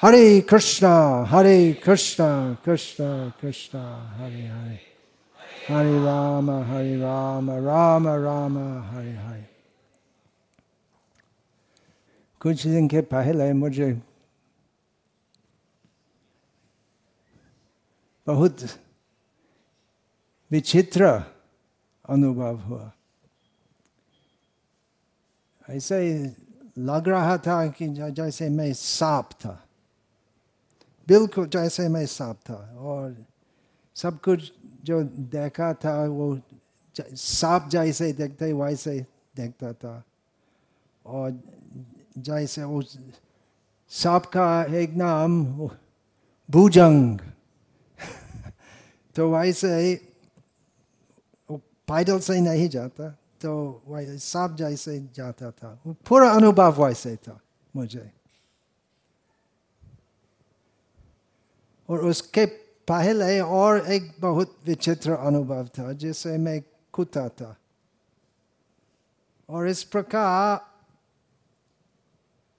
Hare Krishna, Hare Krishna, Krishna Krishna, Hare Hare. Hare Rama, Hare Rama, Rama Rama, Hare Hare. कुछ दिन के पहले मुझे बहुत विचित्र अनुभव हुआ ऐसा ही लग रहा था कि जैसे मैं सांप था बिल्कुल जैसे मैं सांप था और सब कुछ जो देखा था वो सांप जैसे देखते, वैसे देखता था। और जैसे वो सांप का एक नाम भूजंग। तो वैसे वो पैदल से नहीं जाता तो सांप जैसे जाता था। पूरा अनुभव वैसे था मुझे। और उसके पहले और एक बहुत विचित्र अनुभव था, जिसे मैं कुत्ता था। और इस प्रकार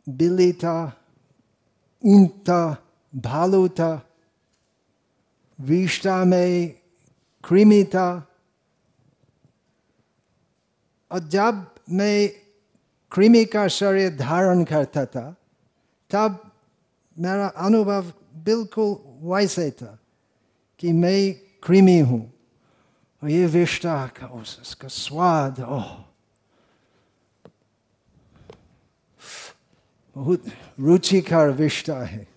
बिल्ली था ऊँट था, भालू था विष्टा में कृमि था। और जब मैं कृमि का शरीर धारण करता था, तब मेरा अनुभव बिल्कुल वैसे था कि मैं कृमि हूँ और ये विष्टा का उसका स्वाद ओह बहुत रुचिकर विष्टा है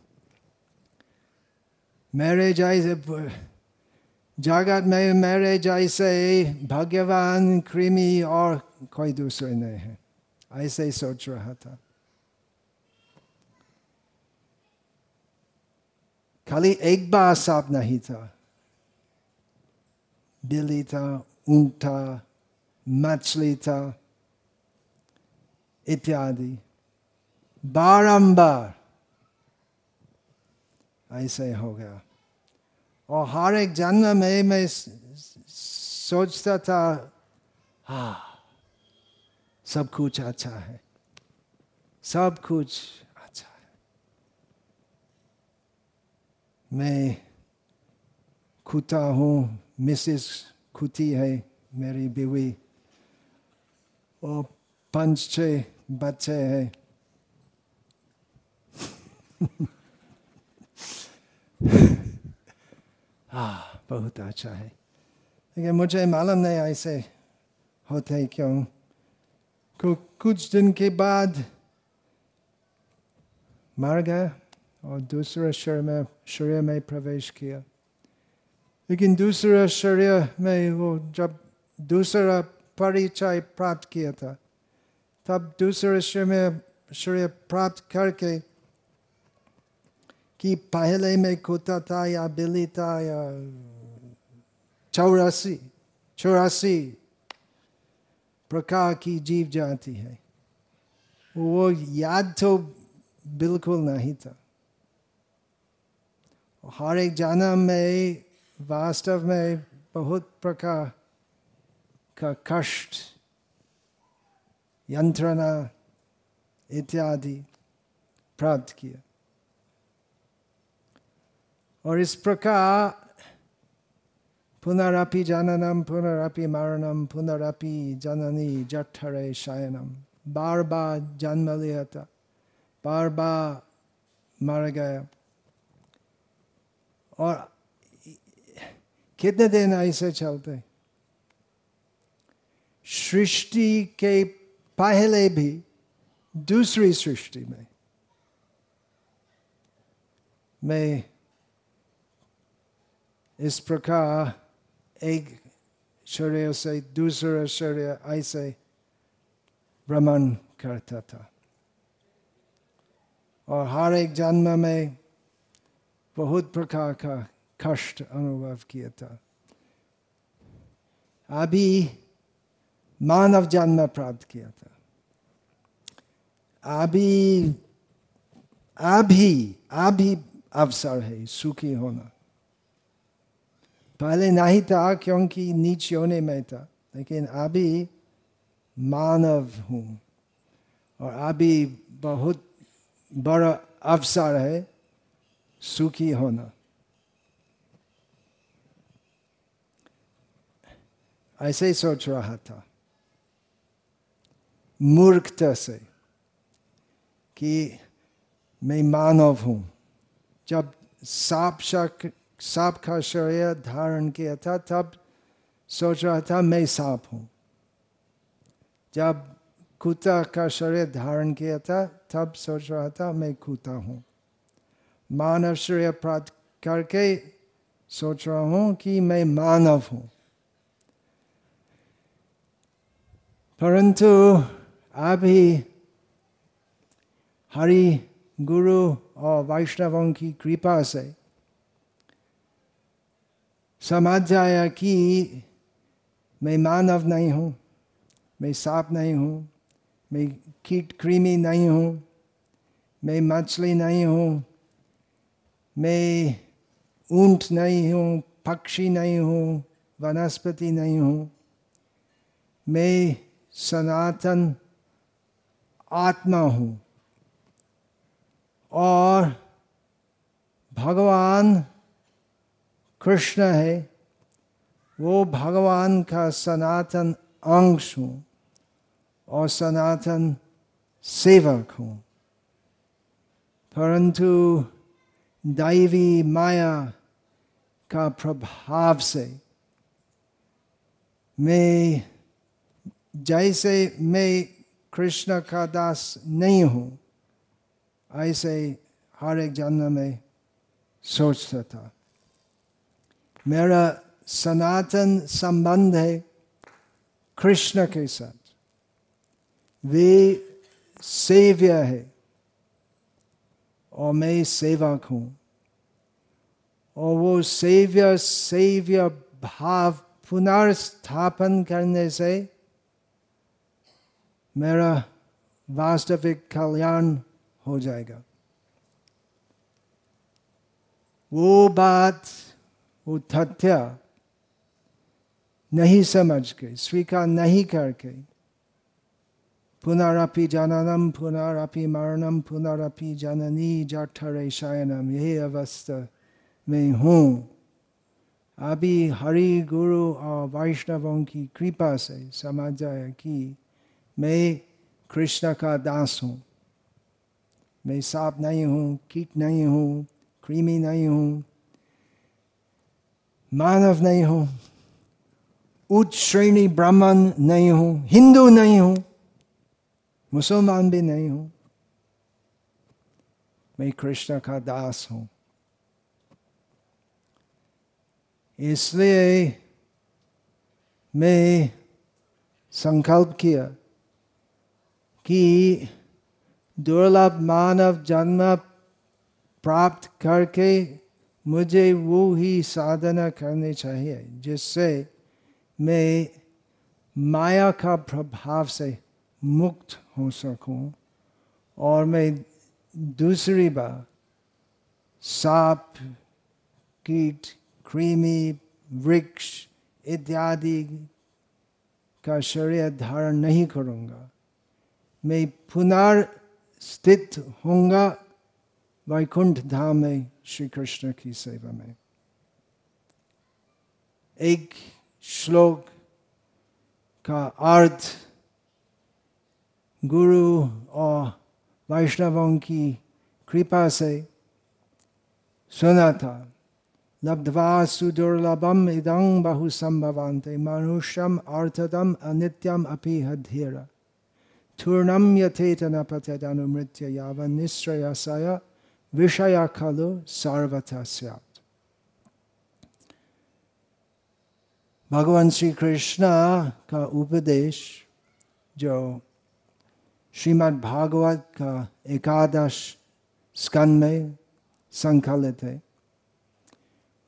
मेरे जैसे जगत में मेरे जैसे भगवान कृमि और कोई दूसरे नहीं है ऐसे ही सोच रहा था खाली एक बार सांप नहीं था। बिल्ली था, ऊँट था, मछली था, इत्यादि। बारंबार। ऐसे हो गया। और हर एक जन्म में मैं सोचता था, हा, सब कुछ अच्छा है। सब कुछ अच्छा है मैं खुता हूँ, मिसेस खुती है, मेरी बीवी। और पाँच छः बच्चे हैं। हाँ बहुत अच्छा है। लेकिन मुझे मालूम नहीं ऐसे होते क्यों। कुछ दिन के बाद मर गया। और दूसरा शरीर में शरीर में प्रवेश किया लेकिन दूसरा शरीर में वो जब दूसरा परिचय प्राप्त किया था तब दूसरे शरीर में शरीर प्राप्त करके कि पहले में कुत्ता था या बिल्ली था या चौरासी चौरासी प्रकार की जीव जाति है वो याद तो बिल्कुल नहीं था हर एक जन्म में, वास्तव में बहुत प्रकार का कष्ट, यंत्रणा इत्यादि प्राप्त किया। और इस प्रकार पुनरपि जननम, पुनरपि मरणम, पुनरपि जननी जठरे शयनम। बार बार जन्म लिया था, बार बार मर गया। और कितने दिन ऐसे चलते? सृष्टि के पहले भी, दूसरी सृष्टि में। मैं इस प्रकार एक शरीर से दूसरा शरीर ऐसे भ्रमण करता था। और हर एक जन्म में बहुत प्रकार का कष्ट अनुभव किया था। अभी मानव जन्म प्राप्त किया था। अभी अभी अभी अवसर है सुखी होना। पहले नहीं था क्योंकि नीच होने में था, लेकिन अभी मानव हूँ। और अभी बहुत बड़ा अवसर है सुखी होना ऐसे ही सोच रहा था मूर्खता से कि मैं मानव हूँ जब सांप सांप का शरीर धारण किया था तब सोच रहा था मैं सांप हूँ जब कुत्ता का शरीर धारण किया था तब सोच रहा था मैं कुत्ता हूँ मानव शरीर प्राप्त करके सोच रहा हूँ कि मैं मानव हूँ। परंतु अभी हरि गुरु और वैष्णवों की कृपा से समझ जाया कि मैं मानव नहीं हूँ, मैं सांप नहीं हूँ, मैं कीट कृमि नहीं हूँ, मैं मछली नहीं हूँ मैं ऊँट नहीं हूँ, पक्षी नहीं हूँ, वनस्पति नहीं हूँ। मैं सनातन आत्मा हूँ और भगवान कृष्ण है। वो भगवान का सनातन अंश हूँ और सनातन सेवक हूँ। परंतु दैवी माया का प्रभाव से मैं जैसे मैं कृष्ण का दास नहीं हूँ ऐसे हर एक जन्म में सोचता था मेरा सनातन संबंध है कृष्ण के साथ वे सेव्य है और मैं सेवक हूँ और वो सेव्य सेव्य भाव पुनर्स्थापन करने से मेरा वास्तविक कल्याण हो जाएगा वो बात वो तथ्य नहीं समझ के स्वीकार नहीं करके पुनरअपि जननम पुनरअपि मरणम पुनरअपि जननी जठरे शयनम यही अवस्था में हूँ अभी हरि गुरु और वैष्णवों की कृपा से समझ जाए कि मैं कृष्ण का दास हूँ मैं सांप नहीं हूँ कीट नहीं हूँ कृमि नहीं हूँ मानव नहीं हूँ उच्च श्रेणी ब्राह्मण नहीं हूँ हिंदू नहीं हूँ मुसलमान भी नहीं हूँ। मैं कृष्ण का दास हूँ। इसलिए मैं संकल्प किया कि दुर्लभ मानव जन्म प्राप्त करके मुझे वो ही साधना करनी चाहिए, जिससे मैं माया का प्रभाव से मुक्त हो सकूँ। और मैं दूसरी बार सांप, कीट, कृमि, वृक्ष इत्यादि का शरीर धारण नहीं करूँगा। मैं पुनर्स्थित होऊँगा वैकुंठ धाम में श्री कृष्ण की सेवा में। एक श्लोक का अर्थ गुरु और वैष्णवों की कृपा से सुना था लब्ध्वा सुदुर्लभम इदं बहु संभवंते मनुष्यम अर्थदम अनित्यम अपि हधीर थूर्णम यथेतन पत्यदनुमृत्य यावन निश्चयसय विषय खलु सर्वथा स्यात् भगवान श्री कृष्ण का उपदेश जो श्रीमद् भागवत का एकादश स्कंद में संकलित है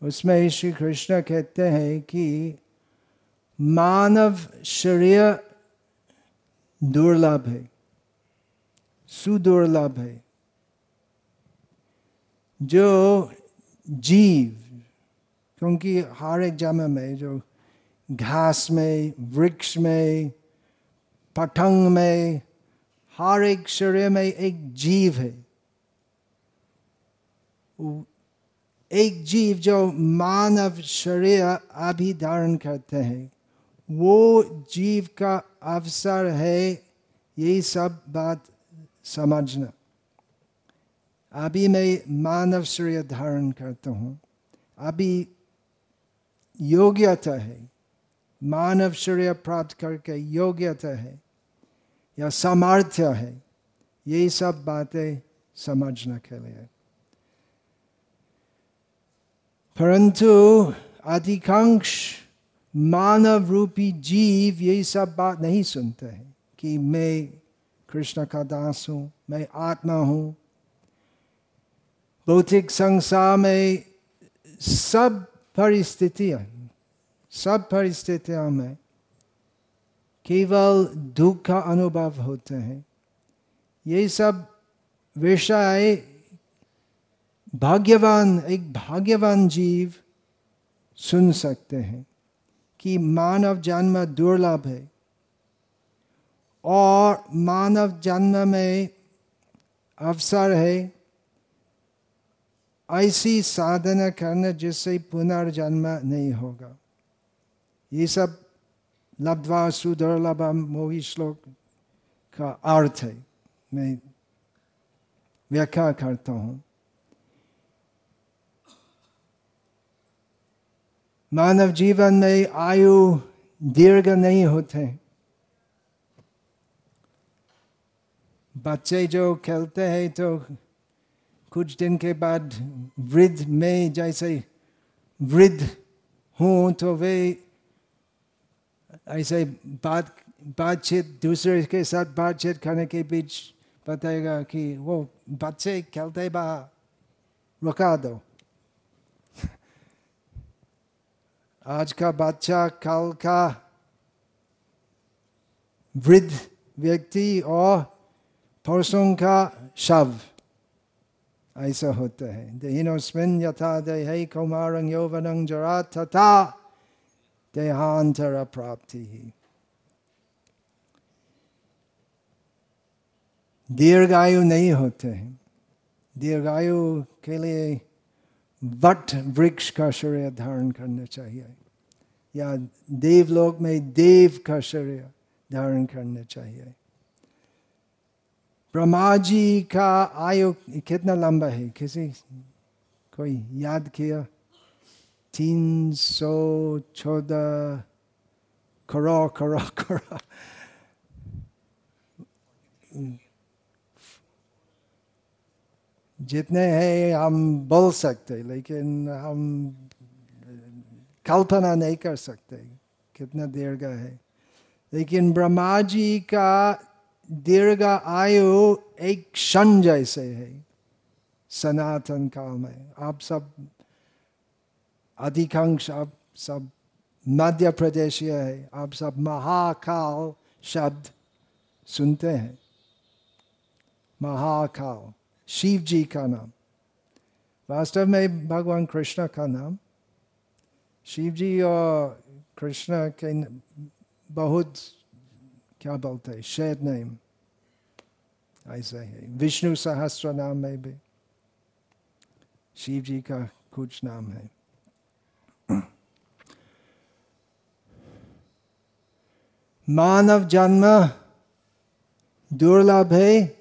उसमें श्री कृष्ण कहते हैं कि मानव शरीर दुर्लभ है सुदुर्लभ है जो जीव क्योंकि हर एक जन्म में जो घास में वृक्ष में पतंग में हर एक शरीर में एक जीव है। एक जीव जो मानव शरीर अभी धारण करते हैं, वो जीव का अवसर है, यही सब बात समझना। अभी मैं मानव शरीर धारण करता हूँ। अभी योग्यता है। मानव शरीर प्राप्त करके योग्यता है। या सामर्थ्य है, यही सब बातें समझने के लिए परंतु अधिकांश मानव रूपी जीव यही सब बात नहीं सुनते हैं कि मैं कृष्ण का दास हूँ, मैं आत्मा हूँ। भौतिक संसार में सब परिस्थितियाँ सब परिस्थितियों में केवल दुख का अनुभव होते हैं। ये सब विषय भाग्यवान, एक भाग्यवान जीव सुन सकते हैं कि मानव जन्म दुर्लभ है। और मानव जन्म में अवसर है ऐसी साधना करना जिससे पुनर्जन्म नहीं होगा। ये सब लब्धवा सुदुर्लभ मोही श्लोक का अर्थ है मैं व्याख्या करता हूँ मानव जीवन में आयु दीर्घ नहीं होते बच्चे जो खेलते हैं तो कुछ दिन के बाद वृद्ध में जैसे वृद्ध हूँ तो वे ऐसे बात, बातचीत, दूसरे के साथ बातचीत करने के बीच बताएगा कि वो बच्चे खेलते बाहर। रुका दो। आज का बच्चा कल का वृद्ध व्यक्ति और परसों का शव। ऐसा होता है। देहिनोस्मिन यथा देह कौमारंग यौवनं जरा तथा देहांतर प्राप्ति ही। दीर्घायु नहीं होते हैं। दीर्घायु के लिए वट वृक्ष का शरीर धारण करना चाहिए, या देवलोक में देव का शरीर धारण करना चाहिए। ब्रह्मा जी का आयु कितना लंबा है? किसी, कोई याद किया? तीन सौ चौदह करोड़ करोड़ करोड़ जितने हैं हम बोल सकते लेकिन हम कल्पना नहीं कर सकते कितना दीर्घ है लेकिन ब्रह्मा जी का दीर्घ आयु एक क्षण जैसे है सनातन काल में आप सब अधिकांश आप सब मध्य प्रदेशीय है आप सब महाकाल शब्द सुनते हैं। महाकाल, शिव जी का नाम। वास्तव में भगवान कृष्ण का नाम। शिव जी और कृष्ण के बहुत, क्या बोलते हैं शेड नेम ऐसा है, विष्णु सहस्त्र नाम में भी। शिव जी का कुछ नाम है। मानव जन्म, दुर्लभ है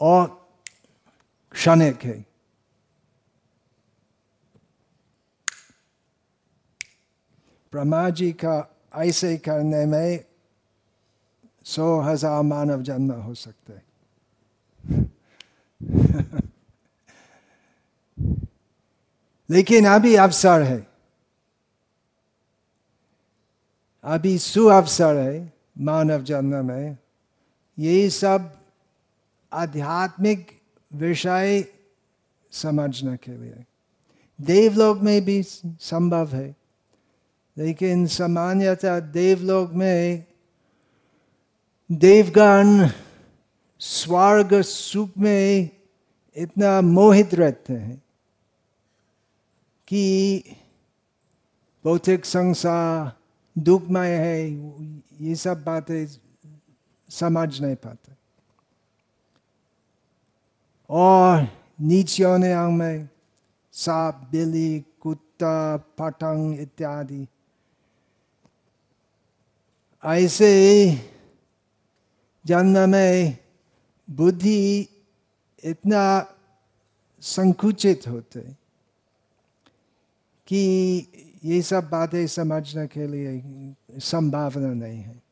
और क्षणिक है। ब्रह्मा जी का ऐसे करने में सौ हज़ार मानव जन्म हो सकते लेकिन अभी अवसर है। अभी सुअवसर है, मानव जन्म में ये सब आध्यात्मिक विषय समझने के लिए। देवलोक में भी संभव है, लेकिन सामान्यतः देवलोक में देवगण स्वर्ग सुख में इतना मोहित रहते हैं कि भौतिक संसार दुखमय है, ये सब बातें समझ नहीं पाते। और नीचे अंग में सांप, बिल्ली, कुत्ता, पतंग इत्यादि। ऐसे जन्म में बुद्धि इतना संकुचित होते कि ये सब बातें समझने के लिए संभावना नहीं है।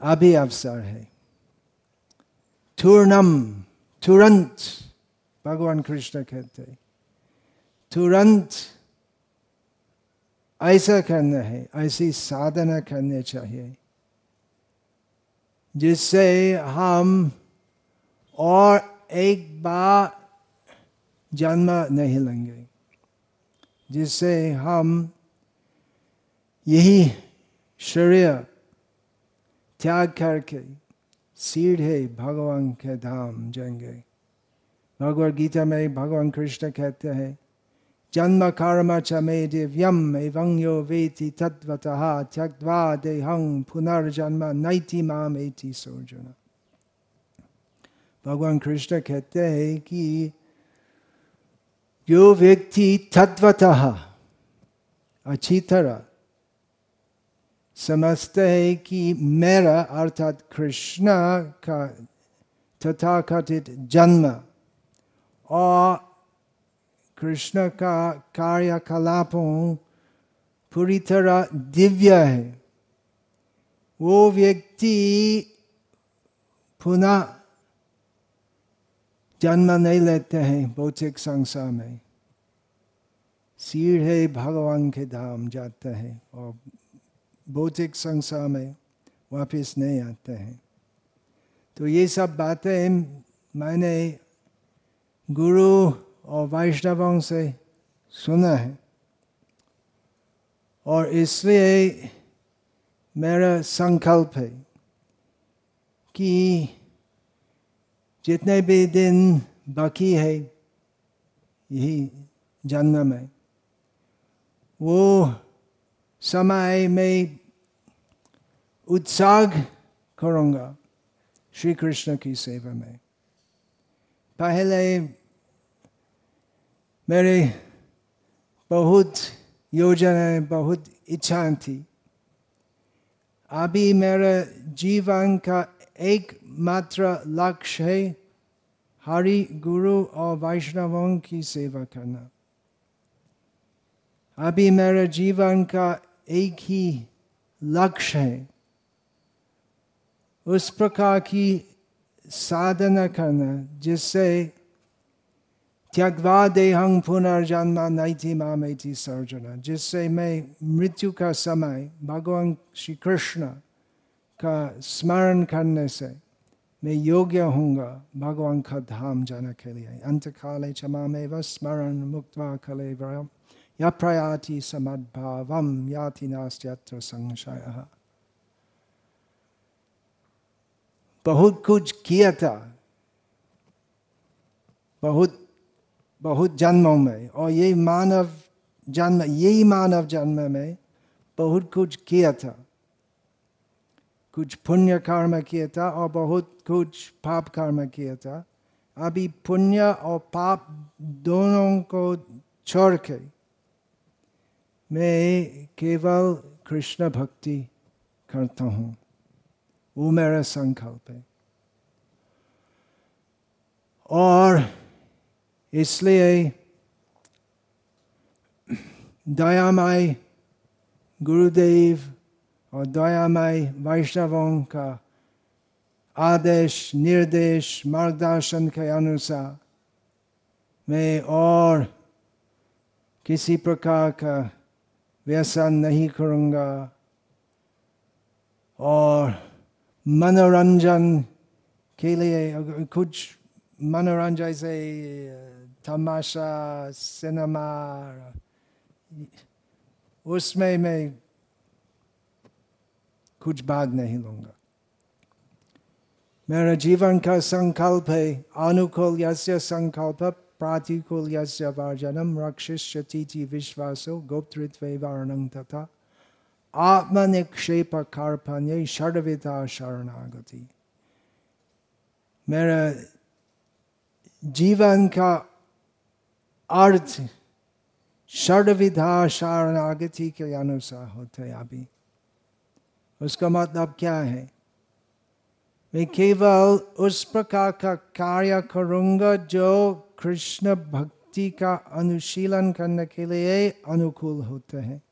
अभी अवसर है। तुरनम तुरंत भगवान कृष्ण कहते तुरंत ऐसा करना है, ऐसी साधना करनी चाहिए, जिससे हम और एक बार जन्म नहीं लेंगे। जिससे हम यही शरीर त्याग करके सीधे भगवान के धाम जाएँगे। भगवद गीता में भगवान कृष्ण कहते हैं, जन्म कर्म च मे दिव्यम, एवं यो वेति तत्वतः त्यक्वा देहं पुनर्जन्म नैति माम एति भगवान कृष्ण कहते हैं कि जो व्यक्ति तत्वतः अच्छी तरह समझते है कि मेरा, अर्थात कृष्ण का तथा कथित जन्म और कृष्ण का कार्यकलापों पूरी तरह दिव्य है। वो व्यक्ति पुनः जन्म नहीं लेते हैं, भौतिक संसार में। सीढ़े भगवान के धाम जाते हैं और भौतिक संसार में वापस नहीं आते हैं। तो ये सब बातें मैंने गुरु और वैष्णवों से सुना है। और इसलिए मेरा संकल्प है कि जितने भी दिन बाकी है, यही जन्म में। वो समय में उत्साह करूँगा श्री कृष्ण की सेवा में। पहले मेरे बहुत योजनाएँ बहुत इच्छाएँ थी। अभी मेरा जीवन का एक मात्र लक्ष्य है हरि गुरु और वैष्णवों की सेवा करना अभी मेरे जीवन का एक ही लक्ष्य है उस प्रकार की साधना करना जिससे त्यक्वा देहंग पुनर्जन्म नैति मामेति सर्जना जिससे मैं मृत्यु का समय भगवान श्री कृष्ण का स्मरण करने से मैं योग्य होऊँगा। भगवान का धाम जाने के लिए। अंत काले क्षमा में व स्मरण मुक्तवा कले या प्रयाति समद्भावम याति नास्त्यत्र संशय। बहुत कुछ किया था। बहुत बहुत जन्मों में। और ये मानव जन्म, यही मानव जन्म में बहुत कुछ किया था। कुछ पुण्य कर्म किया था और बहुत कुछ पाप कर्म किया था। अभी पुण्य और पाप दोनों को छोड़ के मैं केवल कृष्ण भक्ति करता हूँ। वो मेरा संकल्प है। और इसलिए दयामय गुरुदेव और दयामय वैष्णवों का आदेश निर्देश मार्गदर्शन के अनुसार मैं और किसी प्रकार का व्यसन नहीं करूँगा और मनोरंजन के लिए कुछ मनोरंजन से तमाशा सिनेमा उसमें मैं कुछ भाग नहीं लूँगा। मेरा जीवन का संकल्प है, अनुकूल यस्य संकल्प, प्रातिकूल यस्य वर्जनम रक्षिष्यति विश्वासो गोप्तृत्व वर्णन तथा आत्मनिक्षेप कार्पण्य सर्विता शरणागति। मेरा जीवन का अर्थ षडविधा शरणागति के अनुसार होते अभी। उसका मतलब क्या है? मैं केवल उस प्रकार का कार्य करूँगा जो कृष्ण भक्ति का अनुशीलन करने के लिए अनुकूल होते हैं।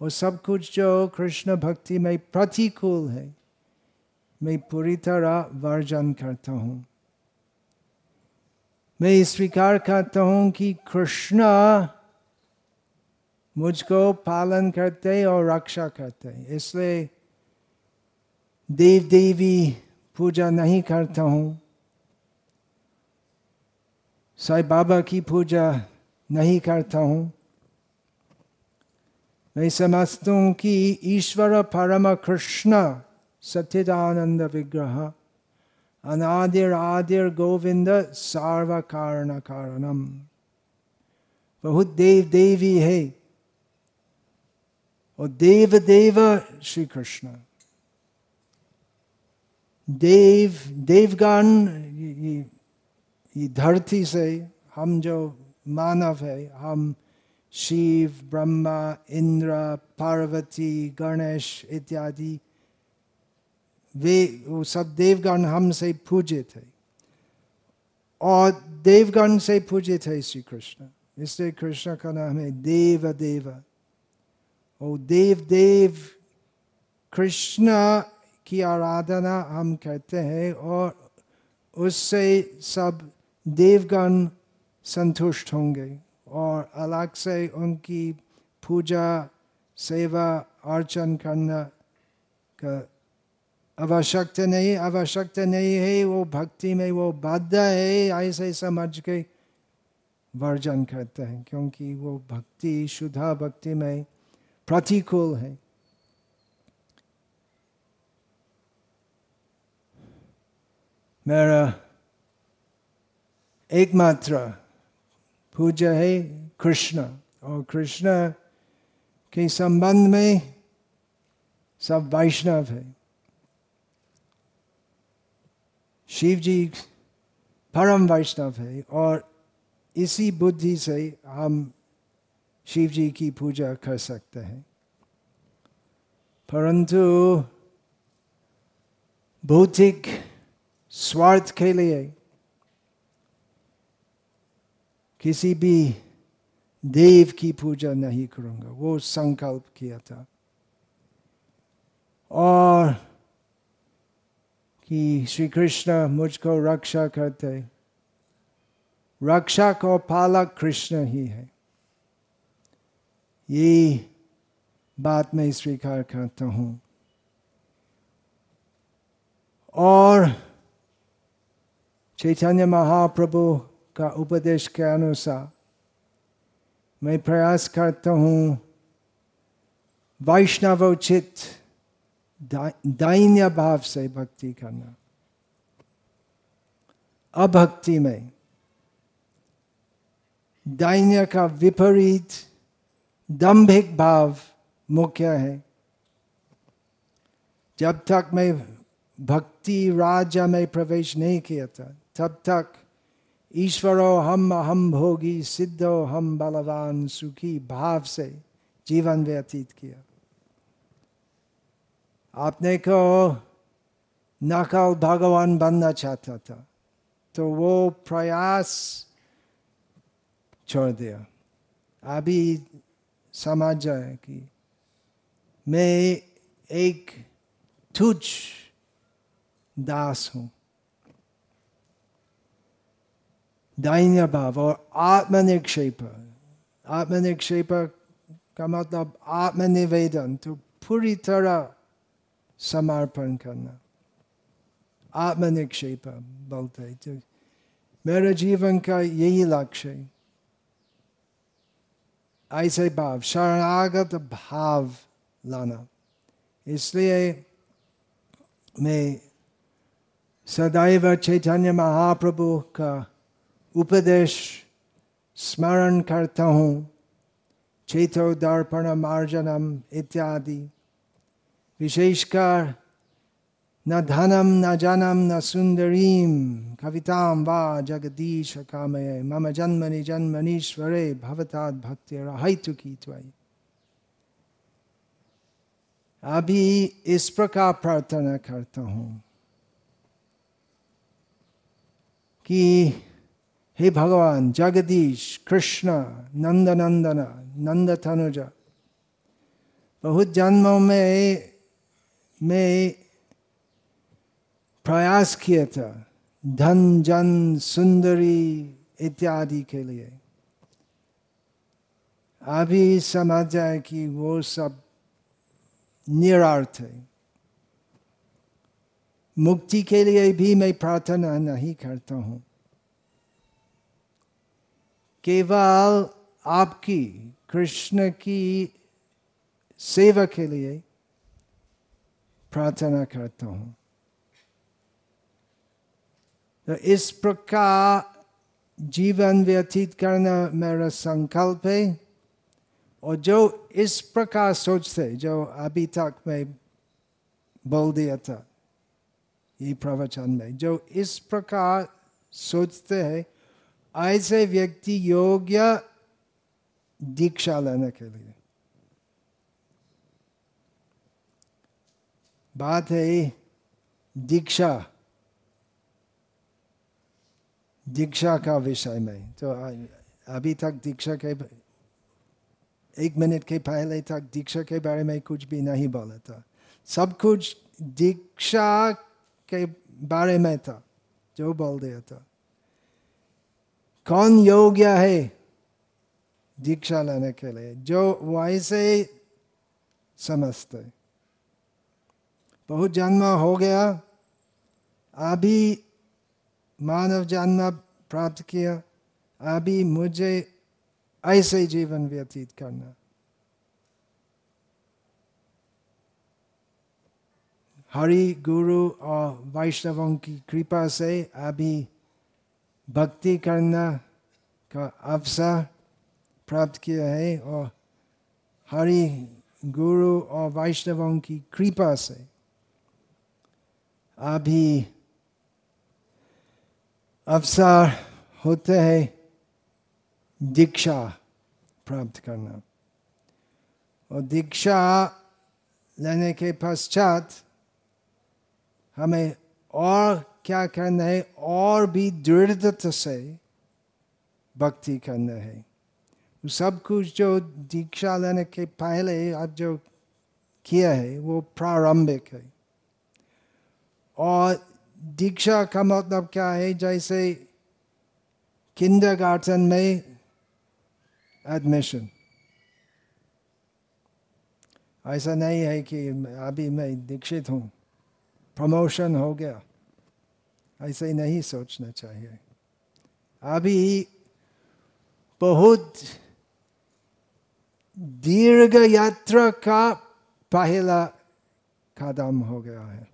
और सब कुछ जो कृष्ण भक्ति में प्रतिकूल है, मैं पूरी तरह वर्जन करता हूँ। मैं स्वीकार करता हूँ कि कृष्ण मुझको पालन करते और रक्षा करते इसलिए देव देवी, पूजा नहीं करता हूँ। साई बाबा की पूजा नहीं करता हूँ। मैं समझता हूँ कि ईश्वर परम कृष्ण सच्चिदानंद विग्रह, अनादिर आदिर गोविंद सार्व कारण कारणम। बहुत देव देवी है और देव देव श्री कृष्ण। देव देवगण ये, धरती से हम जो मानव है हम शिव ब्रह्मा इंद्र पार्वती गणेश इत्यादि वे वो सब देवगण हमसे पूजे थे और देवगण से पूजे थे श्री कृष्ण। इसलिए कृष्ण का नाम है देव देव ओ देव देव कृष्ण की आराधना हम करते हैं और उससे सब देवगण संतुष्ट होंगे और अलग से उनकी पूजा, सेवा, अर्चन करना का आवश्यकता नहीं आवश्यकता नहीं है। वो भक्ति में वो बाध्य है, ऐसे समझ के वर्जन करते हैं, क्योंकि वो भक्ति, शुद्धा भक्ति में प्रतिकूल है। मेरा एकमात्र पूजा है कृष्ण और कृष्ण के संबंध में सब वैष्णव है। शिव जी परम वैष्णव है और इसी बुद्धि से हम शिव जी की पूजा कर सकते हैं। परंतु भौतिक स्वार्थ के लिए किसी भी देव की पूजा नहीं करूँगा। वो संकल्प किया था। और कि श्री कृष्ण मुझको रक्षा करते। रक्षा को पालक कृष्ण ही है। ये बात मैं स्वीकार करता हूँ। और चैतन्य महाप्रभु का उपदेश के अनुसार मैं प्रयास करता हूँ वैष्णवोचित दैन्य भाव से भक्ति करना अभक्ति में दैन्य का विपरीत दम्भिक भाव मुख्य है जब तक मैं भक्ति राजा में प्रवेश नहीं किया था तब तक ईश्वरो हम हम भोगी सिद्धो हम बलवान सुखी भाव से जीवन व्यतीत किया आपने को नकल भगवान बनना चाहता था तो वो प्रयास छोड़ दिया अभी समझ जाए कि मैं एक तुझ दास हूँ दैन्य भाव और आत्मनिक्षेप आत्मनिक्षेप का मतलब आत्मनिवेदन तो पूरी तरह समर्पण करना आत्मनिक्षेप बोलते तो मेरे जीवन का यही लक्ष्य है ऐसे भाव शरणागत भाव लाना इसलिए मैं सदैव चैतन्य महाप्रभु का उपदेश, स्मरण करता हूँ, चेतो दर्पण मार्जनम इत्यादि। विशेषकर, न धनम न जनम, न सुंदरीम कविताम वा जगदीश कामय मम जन्मनि जन्मनीश्वरे भवताद भक्ति रहितु की त्वयि। अभी इस प्रकार प्रार्थना करता हूँ कि हे भगवान, जगदीश, कृष्ण नंद नंदन नंद तनुज बहुत जन्मों में, मैं प्रयास किया था, धन, जन, सुंदरी इत्यादि के लिए। अभी समझ जाए कि वो सब निरार्थ है। मुक्ति के लिए भी मैं प्रार्थना नहीं करता हूँ। केवल आपकी कृष्ण की सेवा के लिए प्रार्थना करता हूँ। तो इस प्रकार जीवन व्यतीत करना मेरा संकल्प है। और जो इस प्रकार सोचते, जो अभी तक मैं बोल दिया था, ये प्रवचन में, जो इस प्रकार सोचते हैं ऐसे व्यक्ति योग्य दीक्षा लेने के लिए। बात है दीक्षा। दीक्षा का विषय में। तो अभी तक दीक्षा के एक मिनट के पहले तक दीक्षा के बारे में कुछ भी नहीं बोला था। सब कुछ दीक्षा के बारे में था, जो बोल दिया था। कौन योग्य है? दीक्षा लेने के लिए। जो वैसे समझते बहुत जन्म हो गया। अभी मानव जन्म प्राप्त किया। अभी मुझे ऐसे जीवन व्यतीत करना। हरि गुरु और वैष्णवों की कृपा से अभी भक्ति करना का अवसर प्राप्त किया है और हरि गुरु और वैष्णवों की कृपा से अभी अवसर होते हैं दीक्षा प्राप्त करना। और दीक्षा लेने के पश्चात हमें और क्या करना है? और भी दृढ़ता से भक्ति करना है। सब कुछ जो दीक्षा लेने के पहले अब जो किया है, वो प्रारंभिक है। और दीक्षा का मतलब क्या है? जैसे किंडर गार्डन में एडमिशन ऐसा नहीं है कि अभी मैं दीक्षित हूँ। प्रमोशन हो गया। ऐसे नहीं सोचना चाहिए। अभी बहुत दीर्घ यात्रा का पहला कदम हो गया है।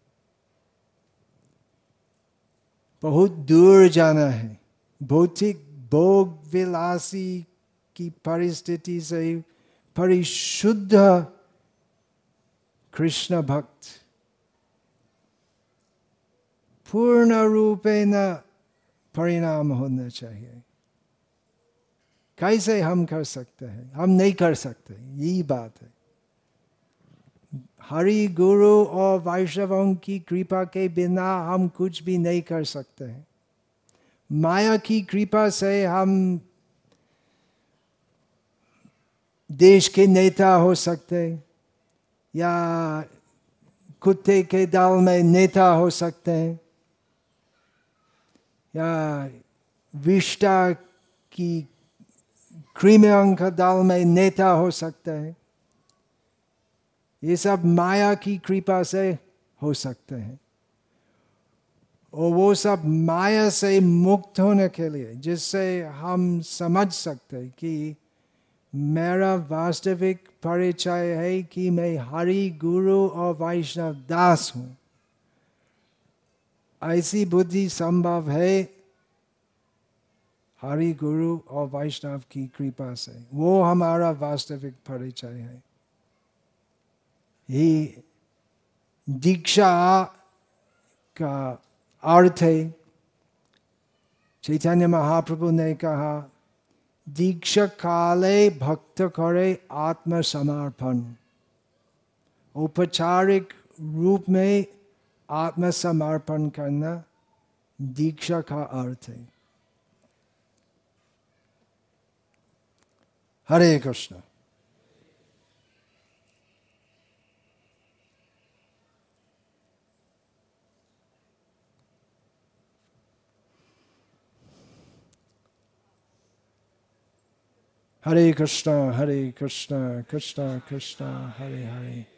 बहुत दूर जाना है। भौतिक भोग विलासी की परिस्थिति से परिशुद्ध कृष्ण भक्त पूर्ण रूपेण परिणाम होना चाहिए कैसे हम कर सकते हैं? हम नहीं कर सकते। यही बात है। हरि गुरु और वैष्णवों की कृपा के बिना हम कुछ भी नहीं कर सकते हैं। माया की कृपा से हम देश के नेता हो सकते या कुत्ते के दाल में नेता हो सकते हैं। या विष्टा की क्रीमियों अंक दाल में नेता हो सकते हैं। ये सब माया की कृपा से हो सकते हैं। और वो सब माया से मुक्त होने के लिए, जिससे हम समझ सकते हैं कि मेरा वास्तविक परिचय है कि मैं हरि गुरु और वैष्णव दास हूँ। ऐसी बुद्धि संभव है? हरि गुरु और वैष्णव की कृपा से। वो हमारा वास्तविक परिचय है। ही दीक्षा का अर्थ है। चैतन्य महाप्रभु ने कहा, दीक्षा काले भक्त करे आत्मसमर्पण। औपचारिक रूप में आत्मसमर्पण करना दीक्षा का अर्थ है। हरे कृष्ण। हरे कृष्ण हरे कृष्ण कृष्ण कृष्ण, हरे हरे।